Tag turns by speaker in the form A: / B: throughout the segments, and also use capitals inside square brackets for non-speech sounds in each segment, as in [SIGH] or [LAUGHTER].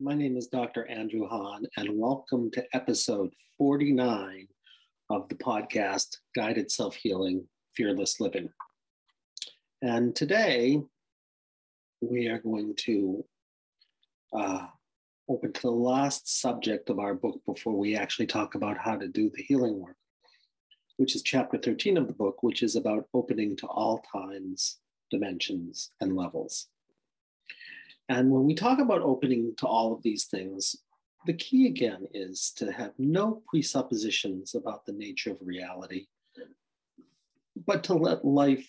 A: My name is Dr. Andrew Hahn, and welcome to episode 49 of the podcast Guided Self Healing Fearless Living. And today we are going to uh, open to the last subject of our book before we actually talk about how to do the healing work, which is chapter 13 of the book, which is about opening to all times, dimensions, and levels. And when we talk about opening to all of these things, the key again is to have no presuppositions about the nature of reality, but to let life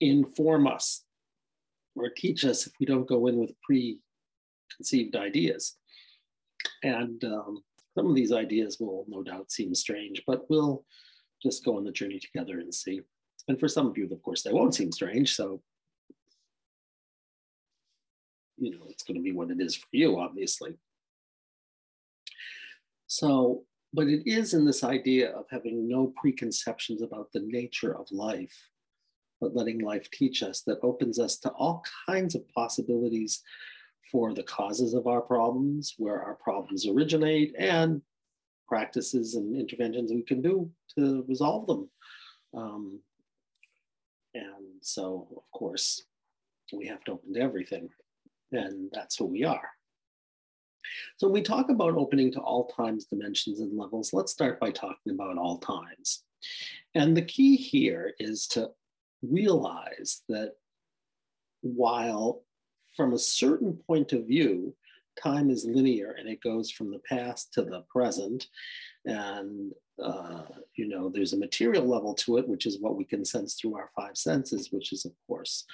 A: inform us or teach us if we don't go in with preconceived ideas. And um, some of these ideas will no doubt seem strange, but we'll just go on the journey together and see. And for some of you, of course, they won't seem strange. So you know, it's going to be what it is for you, obviously. So, but it is in this idea of having no preconceptions about the nature of life, but letting life teach us that opens us to all kinds of possibilities for the causes of our problems, where our problems originate, and practices and interventions we can do to resolve them. Um, and so, of course, we have to open to everything and that's who we are. So when we talk about opening to all times, dimensions, and levels, let's start by talking about all times. And the key here is to realize that while from a certain point of view, time is linear and it goes from the past to the present, and uh, you know there's a material level to it, which is what we can sense through our five senses, which is of course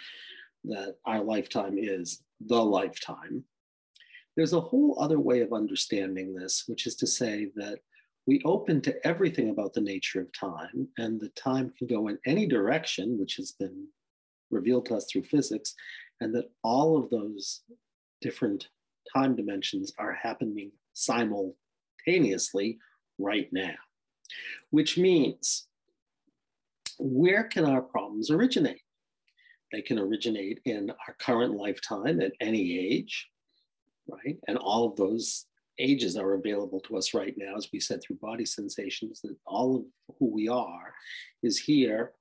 A: that our lifetime is the lifetime. There's a whole other way of understanding this, which is to say that we open to everything about the nature of time, and the time can go in any direction, which has been revealed to us through physics, and that all of those different time dimensions are happening simultaneously right now, which means where can our problems originate? They can originate in our current lifetime at any age, right? And all of those ages are available to us right now, as we said through body sensations, that all of who we are is here.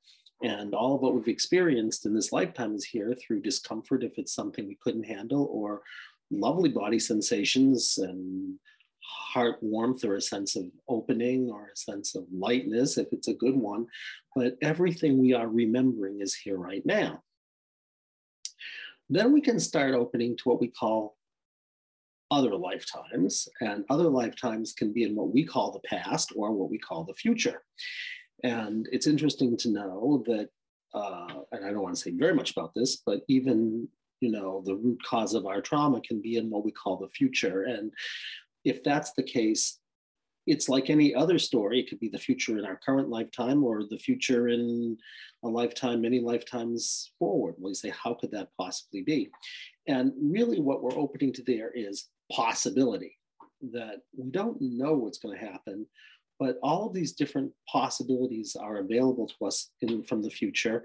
A: And all of what we've experienced in this lifetime is here through discomfort if it's something we couldn't handle, or lovely body sensations and heart warmth or a sense of opening or a sense of lightness if it's a good one. But everything we are remembering is here right now. Then we can start opening to what we call other lifetimes. And other lifetimes can be in what we call the past or what we call the future. And it's interesting to know that, uh, and I don't want to say very much about this, but even you know the root cause of our trauma can be in what we call the future. And if that's the case, it's like any other story. It could be the future in our current lifetime or the future in a lifetime, many lifetimes forward. We say, how could that possibly be? And really, what we're opening to there is possibility that we don't know what's going to happen, but all of these different possibilities are available to us in, from the future.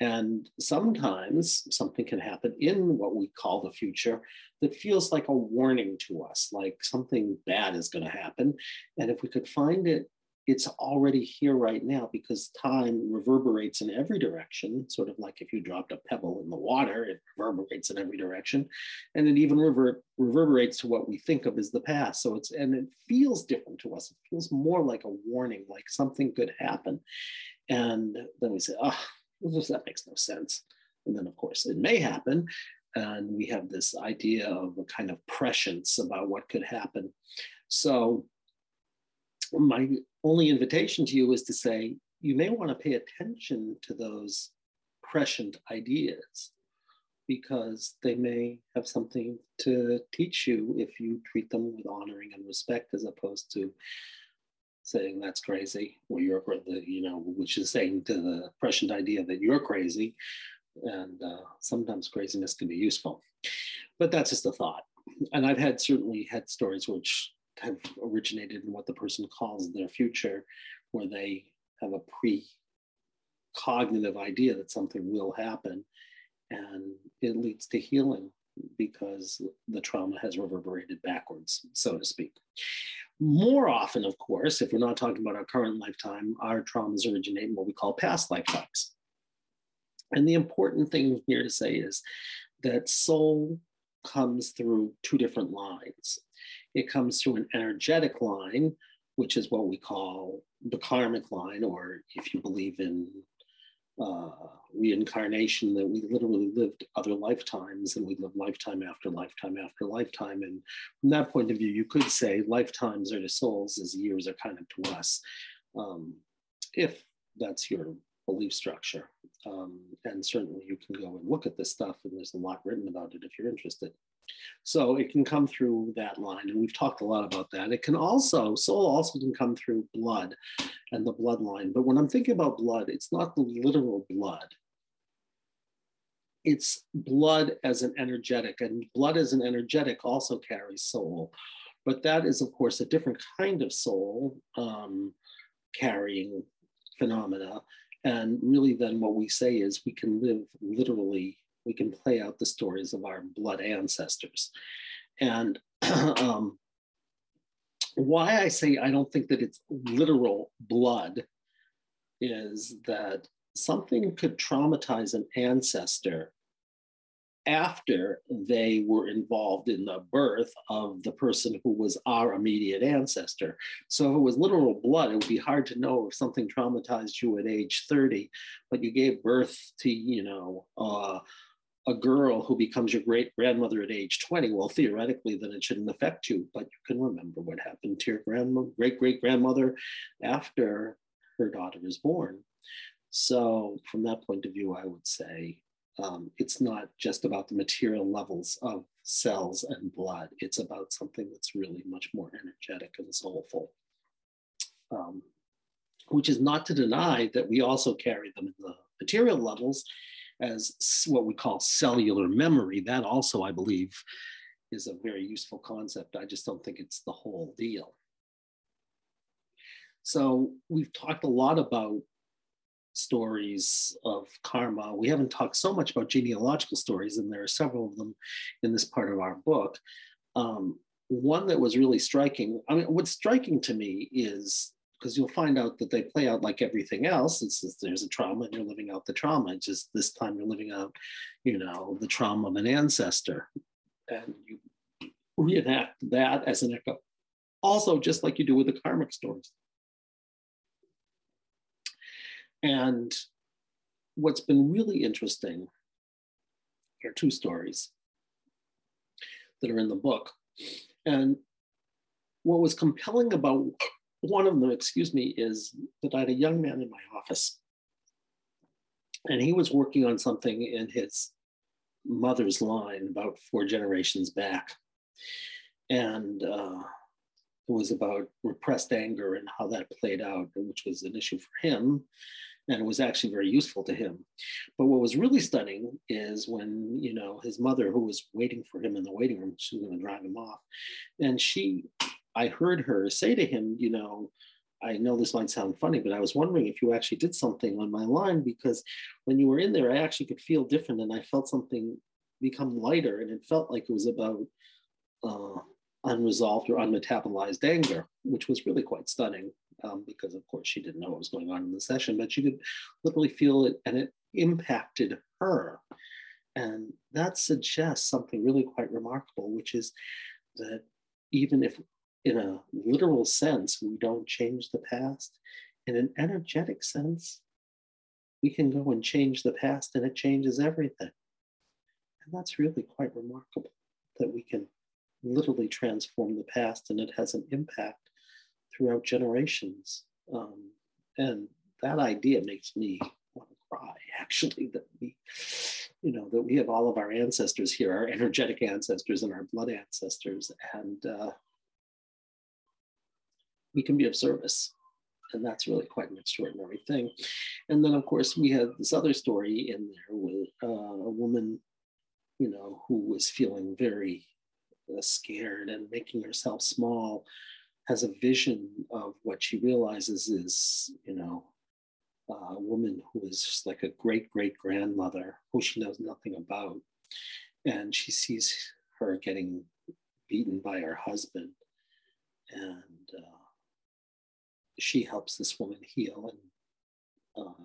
A: And sometimes something can happen in what we call the future that feels like a warning to us, like something bad is going to happen. And if we could find it, it's already here right now because time reverberates in every direction, sort of like if you dropped a pebble in the water, it reverberates in every direction. And it even rever- reverberates to what we think of as the past. So it's, and it feels different to us. It feels more like a warning, like something could happen. And then we say, oh, that makes no sense. And then, of course, it may happen. And we have this idea of a kind of prescience about what could happen. So, my only invitation to you is to say, you may want to pay attention to those prescient ideas because they may have something to teach you if you treat them with honoring and respect as opposed to saying that's crazy, or you're the you know, which is saying to the prescient idea that you're crazy, and uh, sometimes craziness can be useful, but that's just a thought. And I've had certainly had stories which have originated in what the person calls their future, where they have a pre-cognitive idea that something will happen, and it leads to healing because the trauma has reverberated backwards, so to speak. More often, of course, if we're not talking about our current lifetime, our traumas originate in what we call past lifetimes. And the important thing here to say is that soul comes through two different lines. It comes through an energetic line, which is what we call the karmic line, or if you believe in uh, reincarnation, that we literally lived other lifetimes and we live lifetime after lifetime after lifetime. And from that point of view, you could say lifetimes are to souls as years are kind of to us, um, if that's your belief structure. Um, and certainly you can go and look at this stuff, and there's a lot written about it if you're interested. So it can come through that line, and we've talked a lot about that. It can also, soul also can come through blood and the bloodline. But when I'm thinking about blood, it's not the literal blood. It's blood as an energetic, and blood as an energetic also carries soul. But that is, of course, a different kind of soul um, carrying phenomena. And really, then what we say is we can live literally we can play out the stories of our blood ancestors. And [CLEARS THROAT] um, why I say I don't think that it's literal blood is that something could traumatize an ancestor after they were involved in the birth of the person who was our immediate ancestor. So if it was literal blood, it would be hard to know if something traumatized you at age 30, but you gave birth to, you know, uh, a girl who becomes your great grandmother at age 20, well, theoretically, then it shouldn't affect you, but you can remember what happened to your grandma, great great grandmother after her daughter is born. So, from that point of view, I would say um, it's not just about the material levels of cells and blood, it's about something that's really much more energetic and soulful. Um, which is not to deny that we also carry them in the material levels as what we call cellular memory. That also, I believe, is a very useful concept. I just don't think it's the whole deal. So we've talked a lot about stories of karma. We haven't talked so much about genealogical stories, and there are several of them in this part of our book. Um, one that was really striking, I mean, what's striking to me is because you'll find out that they play out like everything else. It's just there's a trauma and you're living out the trauma. It's just this time you're living out, you know, the trauma of an ancestor. And you reenact that as an echo. Also, just like you do with the karmic stories. And what's been really interesting are two stories that are in the book. And what was compelling about one of them, excuse me, is that I had a young man in my office, and he was working on something in his mother's line about four generations back. And uh, it was about repressed anger and how that played out, which was an issue for him. And it was actually very useful to him. But what was really stunning is when, you know, his mother, who was waiting for him in the waiting room, she was going to drive him off. And she I heard her say to him, you know, I know this might sound funny, but I was wondering if you actually did something on my line because when you were in there, I actually could feel different and I felt something become lighter and it felt like it was about uh, unresolved or unmetabolized anger, which was really quite stunning um, because, of course, she didn't know what was going on in the session, but she could literally feel it and it impacted her. And that suggests something really quite remarkable, which is that even if in a literal sense, we don't change the past. In an energetic sense, we can go and change the past and it changes everything. And that's really quite remarkable that we can literally transform the past and it has an impact throughout generations. Um, and that idea makes me want to cry, [LAUGHS] actually, that we, you know, that we have all of our ancestors here, our energetic ancestors and our blood ancestors. And uh, we can be of service. And that's really quite an extraordinary thing. And then, of course, we had this other story in there with uh, a woman, you know, who was feeling very uh, scared and making herself small, has a vision of what she realizes is, you know, a woman who is like a great great grandmother who she knows nothing about. and she sees her getting beaten by her husband. And uh, she helps this woman heal and uh,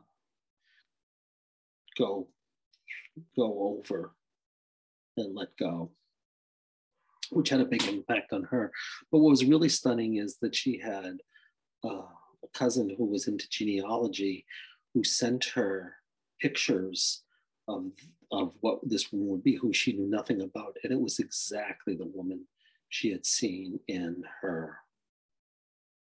A: go go over and let go, which had a big impact on her. But what was really stunning is that she had uh, a cousin who was into genealogy who sent her pictures of, of what this woman would be, who she knew nothing about. And it was exactly the woman she had seen in her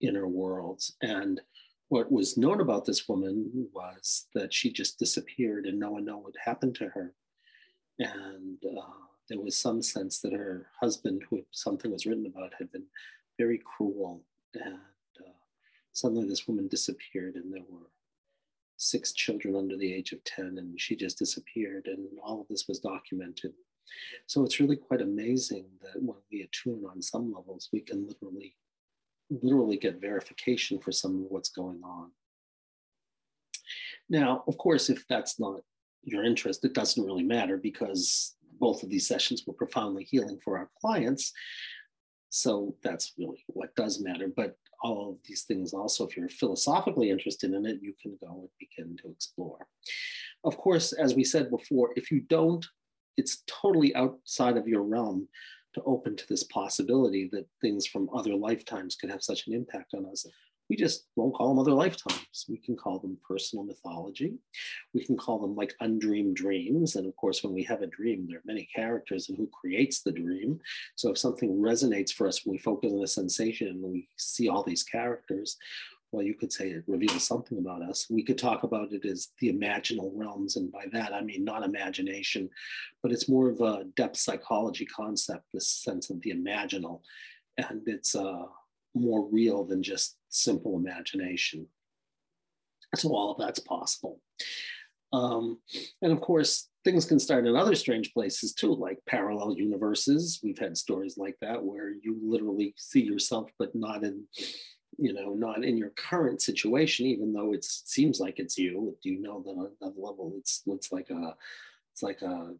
A: inner worlds. And what was known about this woman was that she just disappeared and no one knew what happened to her. And uh, there was some sense that her husband, who something was written about, had been very cruel. And uh, suddenly this woman disappeared, and there were six children under the age of 10, and she just disappeared. And all of this was documented. So it's really quite amazing that when we attune on some levels, we can literally literally get verification for some of what's going on. Now, of course, if that's not your interest, it doesn't really matter because both of these sessions were profoundly healing for our clients. So that's really what does matter. But all of these things also, if you're philosophically interested in it, you can go and begin to explore. Of course, as we said before, if you don't, it's totally outside of your realm to open to this possibility that things from other lifetimes could have such an impact on us. We just won't call them other lifetimes. We can call them personal mythology. We can call them like undreamed dreams. And of course, when we have a dream, there are many characters and who creates the dream. So if something resonates for us when we focus on the sensation and we see all these characters, well, you could say it reveals something about us. We could talk about it as the imaginal realms. And by that, I mean not imagination, but it's more of a depth psychology concept, this sense of the imaginal. And it's uh, more real than just simple imagination. So all of that's possible. Um, and of course, things can start in other strange places too, like parallel universes. We've had stories like that where you literally see yourself, but not in you know, not in your current situation, even though it seems like it's you. Do you know that on that level, it's it's like a it's like a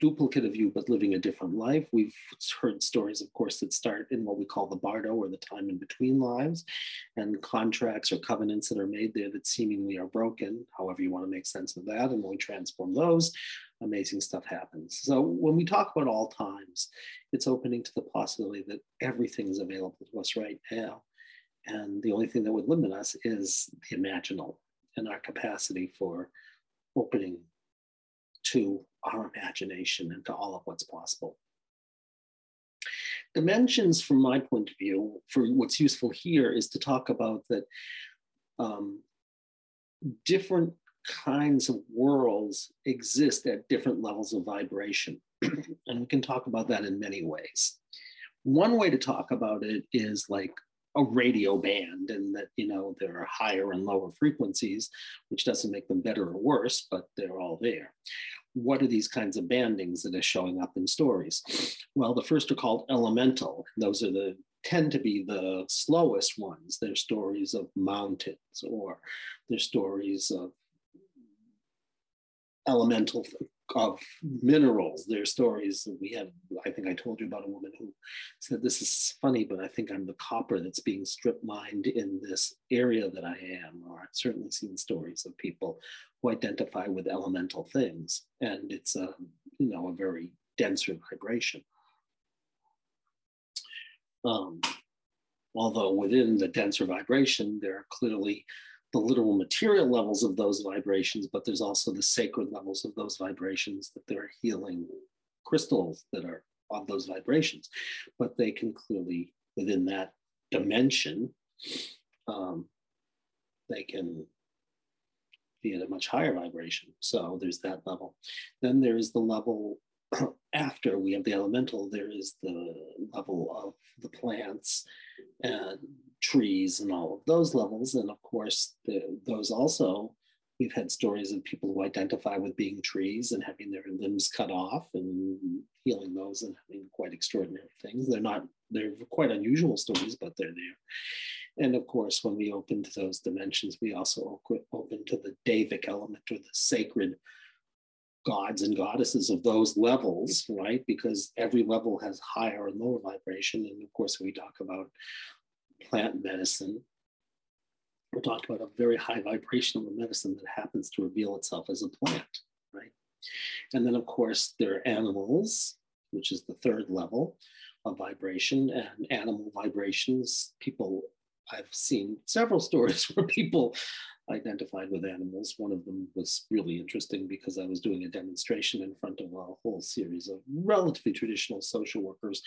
A: duplicate of you, but living a different life. We've heard stories, of course, that start in what we call the bardo or the time in between lives, and contracts or covenants that are made there that seemingly are broken, however you want to make sense of that. And when we transform those, amazing stuff happens. So when we talk about all times, it's opening to the possibility that everything is available to us right now. And the only thing that would limit us is the imaginal and our capacity for opening to our imagination and to all of what's possible. Dimensions, from my point of view, for what's useful here is to talk about that um, different kinds of worlds exist at different levels of vibration. [CLEARS THROAT] and we can talk about that in many ways. One way to talk about it is like a radio band and that you know there are higher and lower frequencies which doesn't make them better or worse but they're all there. What are these kinds of bandings that are showing up in stories? Well the first are called elemental. Those are the tend to be the slowest ones. They're stories of mountains or they're stories of elemental of minerals, their stories. We had, I think I told you about a woman who said, This is funny, but I think I'm the copper that's being strip mined in this area that I am. Or I've certainly seen stories of people who identify with elemental things. And it's a, you know, a very denser vibration. Um, although within the denser vibration, there are clearly the literal material levels of those vibrations, but there's also the sacred levels of those vibrations that there are healing crystals that are on those vibrations. But they can clearly, within that dimension, um, they can be at a much higher vibration. So there's that level. Then there's the level [CLEARS THROAT] after we have the elemental, there is the level of the plants and trees and all of those levels. And of course, the, those also, we've had stories of people who identify with being trees and having their limbs cut off and healing those and having quite extraordinary things. They're not, they're quite unusual stories, but they're there. And of course, when we open to those dimensions, we also open to the Devic element or the sacred gods and goddesses of those levels, right? Because every level has higher and lower vibration. And of course, we talk about plant medicine, we're talking about a very high vibrational medicine that happens to reveal itself as a plant, right? And then, of course, there are animals, which is the third level of vibration, and animal vibrations. People, I've seen several [LAUGHS] stories where people identified with animals. One of them was really interesting because I was doing a demonstration in front of a whole series of relatively traditional social workers.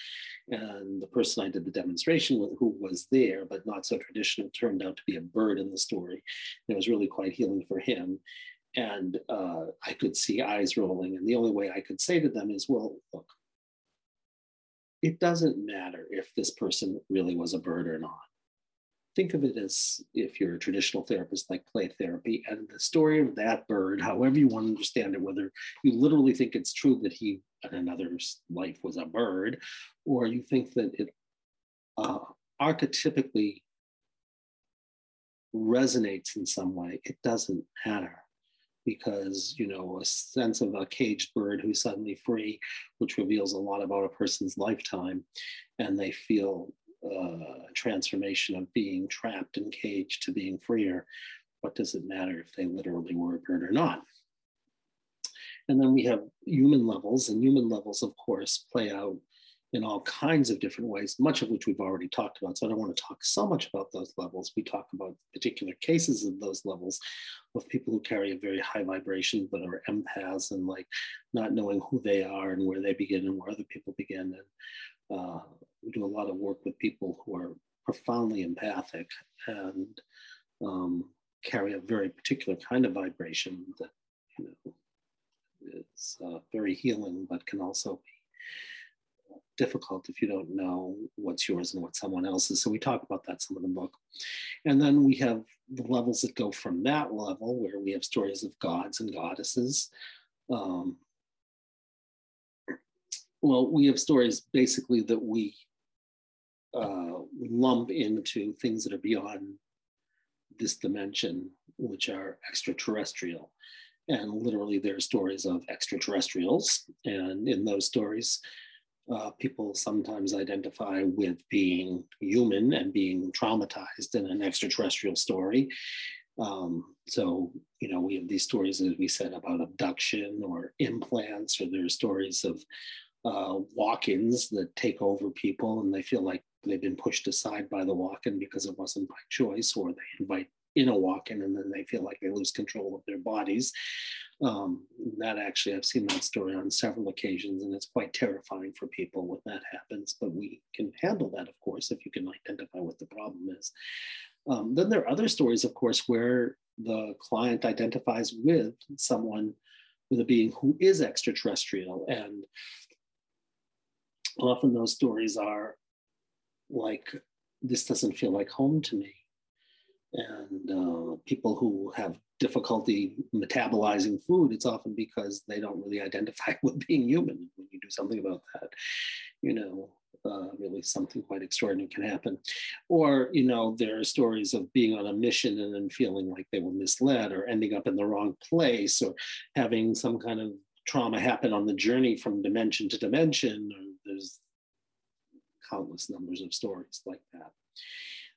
A: And the person I did the demonstration with, who was there but not so traditional, turned out to be a bird in the story. It was really quite healing for him. And uh, I could see eyes rolling. And the only way I could say to them is, well, look, it doesn't matter if this person really was a bird or not think of it as if you're a traditional therapist like play therapy and the story of that bird however you want to understand it whether you literally think it's true that he in another life was a bird or you think that it uh, archetypically resonates in some way it doesn't matter. Because you know a sense of a caged bird who's suddenly free which reveals a lot about a person's lifetime and they feel uh, transformation of being trapped and caged to being freer, what does it matter if they literally were a bird or not? And then we have human levels, and human levels, of course, play out in all kinds of different ways, much of which we've already talked about. So I don't want to talk so much about those levels. We talk about particular cases of those levels of people who carry a very high vibration but are empaths and like not knowing who they are and where they begin and where other people begin. And uh, we do a lot of work with people who are profoundly empathic and um, carry a very particular kind of vibration that you know is uh, very healing, but can also be difficult if you don't know what's yours and what someone else's. So we talk about that some of the book, and then we have the levels that go from that level, where we have stories of gods and goddesses. Um, well, we have stories basically that we uh, lump into things that are beyond this dimension, which are extraterrestrial. And literally, there are stories of extraterrestrials. And in those stories, uh, people sometimes identify with being human and being traumatized in an extraterrestrial story. Um, so, you know, we have these stories, as we said, about abduction or implants, or there are stories of uh, walk-ins that take over people and they feel like they've been pushed aside by the walk-in because it wasn't by choice or they invite in a walk-in and then they feel like they lose control of their bodies. Um, that actually i've seen that story on several occasions and it's quite terrifying for people when that happens but we can handle that of course if you can identify what the problem is. Um, then there are other stories of course where the client identifies with someone with a being who is extraterrestrial and often those stories are like this doesn't feel like home to me. And uh, people who have difficulty metabolizing food it's often because they don't really identify [LAUGHS] with being human. When you do something about that you know uh, really something quite extraordinary can happen. Or you know there are stories of being on a mission and then feeling like they were misled or ending up in the wrong place or having some kind of trauma happen on the journey from dimension to dimension or there's countless numbers of stories like that.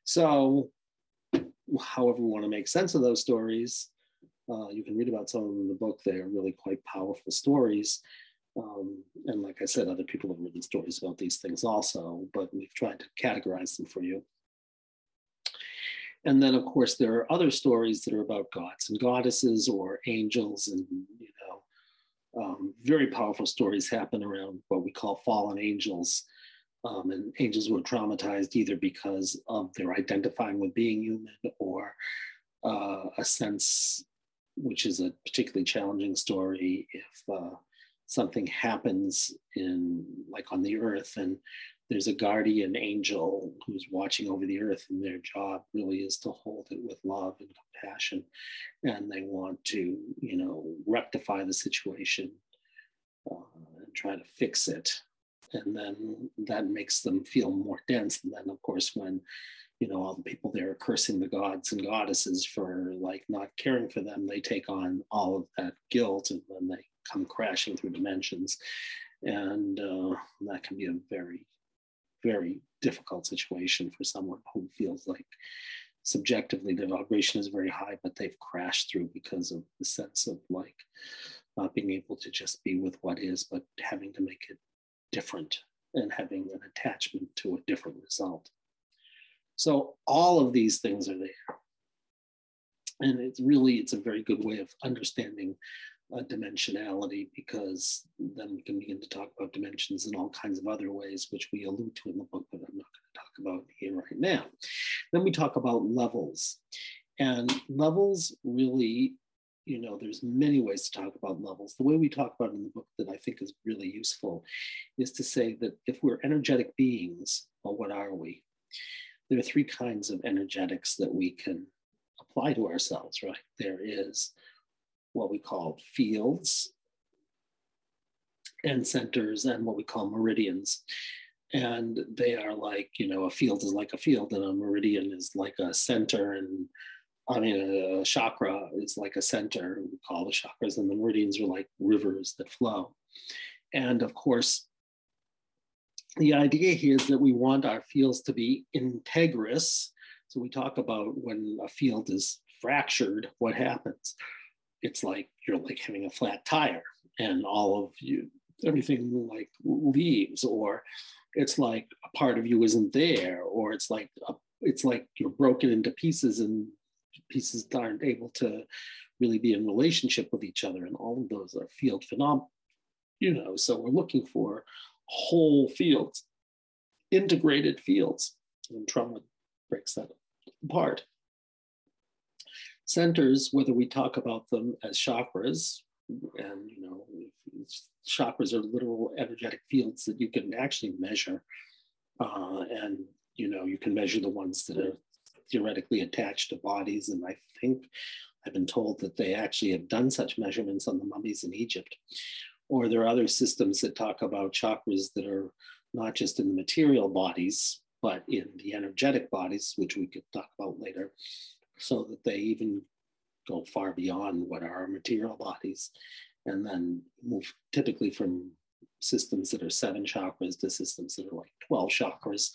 A: So, however, we want to make sense of those stories, uh, you can read about some of them in the book. They are really quite powerful stories. Um, and like I said, other people have written stories about these things also, but we've tried to categorize them for you. And then, of course, there are other stories that are about gods and goddesses or angels, and you know, um, very powerful stories happen around what we call fallen angels um, and angels were traumatized either because of their identifying with being human or uh, a sense, which is a particularly challenging story, if uh, something happens in, like on the earth, and there's a guardian angel who's watching over the earth, and their job really is to hold it with love and compassion, and they want to, you know, rectify the situation uh, and try to fix it and then that makes them feel more dense. And then, of course, when you know all the people there are cursing the gods and goddesses for like not caring for them, they take on all of that guilt, and then they come crashing through dimensions. And uh, that can be a very, very difficult situation for someone who feels like subjectively the vibration is very high, but they've crashed through because of the sense of like not being able to just be with what is, but having to make it different and having an attachment to a different result. So all of these things are there. And it's really, it's a very good way of understanding uh, dimensionality because then we can begin to talk about dimensions in all kinds of other ways, which we allude to in the book, but I'm not going to talk about here right now. Then we talk about levels. And levels really, you know, there's many ways to talk about levels. The way we talk about in the book that I think is really useful is to say that if we're energetic beings, well, what are we? There are three kinds of energetics that we can apply to ourselves, right? There is what we call fields and centers and what we call meridians. And they are like, you know, a field is like a field and a meridian is like a center. And I mean, a chakra is like a center, we call the chakras, and the meridians are like rivers that flow. And of course, the idea here is that we want our fields to be integrous. So we talk about when a field is fractured, what happens? it's like you're like having a flat tire and all of you everything like leaves or it's like a part of you isn't there or it's like a, it's like you're broken into pieces and pieces aren't able to really be in relationship with each other and all of those are field phenomena you know so we're looking for whole fields integrated fields and trauma breaks that apart. Centers, whether we talk about them as chakras, and you know, chakras are literal energetic fields that you can actually measure, uh, and you know, you can measure the ones that are theoretically attached to bodies. And I think I've been told that they actually have done such measurements on the mummies in Egypt. Or there are other systems that talk about chakras that are not just in the material bodies, but in the energetic bodies, which we could talk about later so that they even go far beyond what are our material bodies and then move typically from systems that are seven chakras to systems that are like 12 chakras.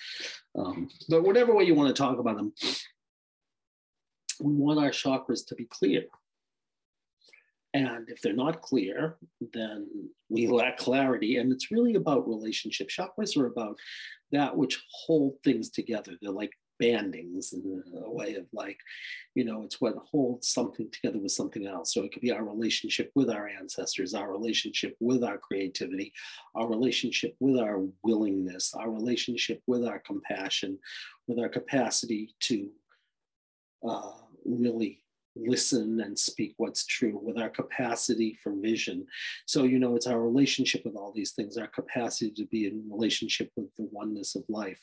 A: Um, but whatever way you want to talk about them, we want our chakras to be clear. And if they're not clear, then we lack clarity. And it's really about relationship. Chakras are about that which hold things together. They're like bandings in a way of like, you know, it's what holds something together with something else. So it could be our relationship with our ancestors, our relationship with our creativity, our relationship with our willingness, our relationship with our compassion, with our capacity to uh, really listen and speak what's true with our capacity for vision. So you know it's our relationship with all these things our capacity to be in relationship with the oneness of life.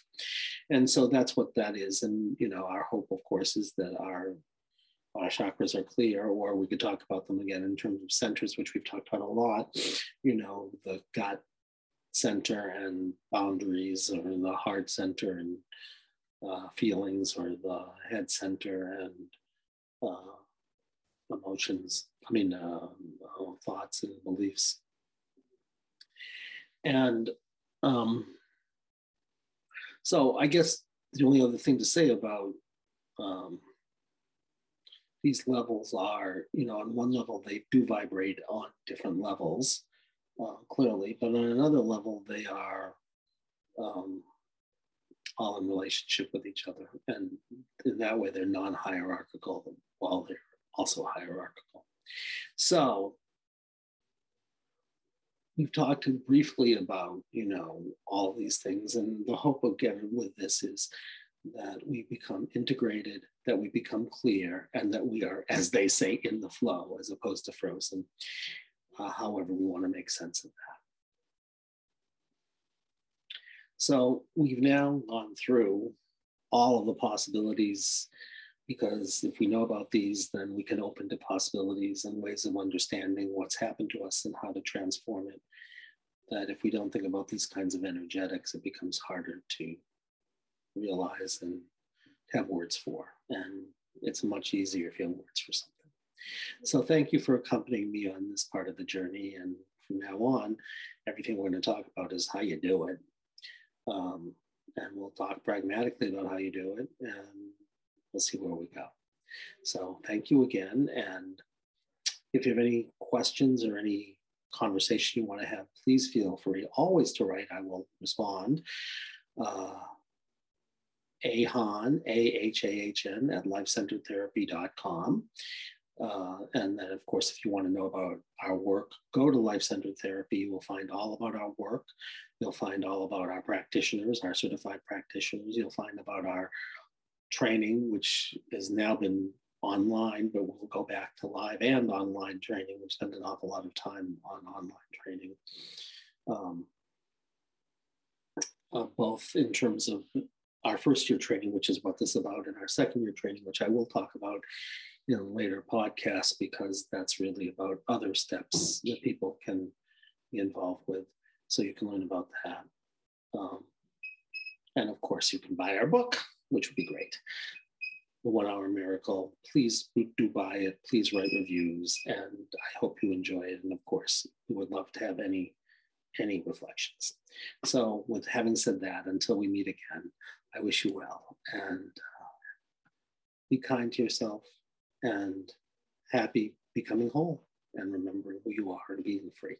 A: And so that's what that is. And you know our hope of course is that our our chakras are clear or we could talk about them again in terms of centers which we've talked about a lot. You know the gut center and boundaries or the heart center and uh, feelings or the head center and uh, emotions, I mean, uh, uh, thoughts and beliefs. And um, so I guess the only other thing to say about um, these levels are, you know, on one level, they do vibrate on different levels, uh, clearly, but on another level, they are um, all in relationship with each other. And in that way, they're non hierarchical while they're also hierarchical. So we've talked briefly about, you know, all these things. And the hope again with this is that we become integrated, that we become clear, and that we are, as they say, in the flow as opposed to frozen, uh, however we want to make sense of that. So we've now gone through all of the possibilities because if we know about these, then we can open to possibilities and ways of understanding what's happened to us and how to transform it. That if we don't think about these kinds of energetics, it becomes harder to realize and have words for. And it's much easier if you have words for something. So thank you for accompanying me on this part of the journey. And from now on, everything we're going to talk about is how you do it. Um, and we'll talk pragmatically about how you do it, and we'll see where we go. So thank you again. And if you have any questions or any conversation you want to have, please feel free always to write. I will respond. Uh, Ahahn, A-H-A-H-N at lifecenteredtherapy.com. Uh, and then, of course, if you want to know about our work, go to Life Centered Therapy. You will find all about our work. You'll find all about our practitioners, our certified practitioners. You'll find about our training, which has now been online, but we'll go back to live and online training. We've spent an awful lot of time on online training, um, uh, both in terms of our first year training, which is what this is about, and our second year training, which I will talk about in later podcast because that's really about other steps that people can be involved with. So you can learn about that. Um, and of course, you can buy our book, which would be great. The One Hour Miracle. Please do buy it. Please write reviews, and I hope you enjoy it. And of course, we would love to have any any reflections. So, with having said that, until we meet again, I wish you well and uh, be kind to yourself and happy becoming whole and remembering who you are and being free.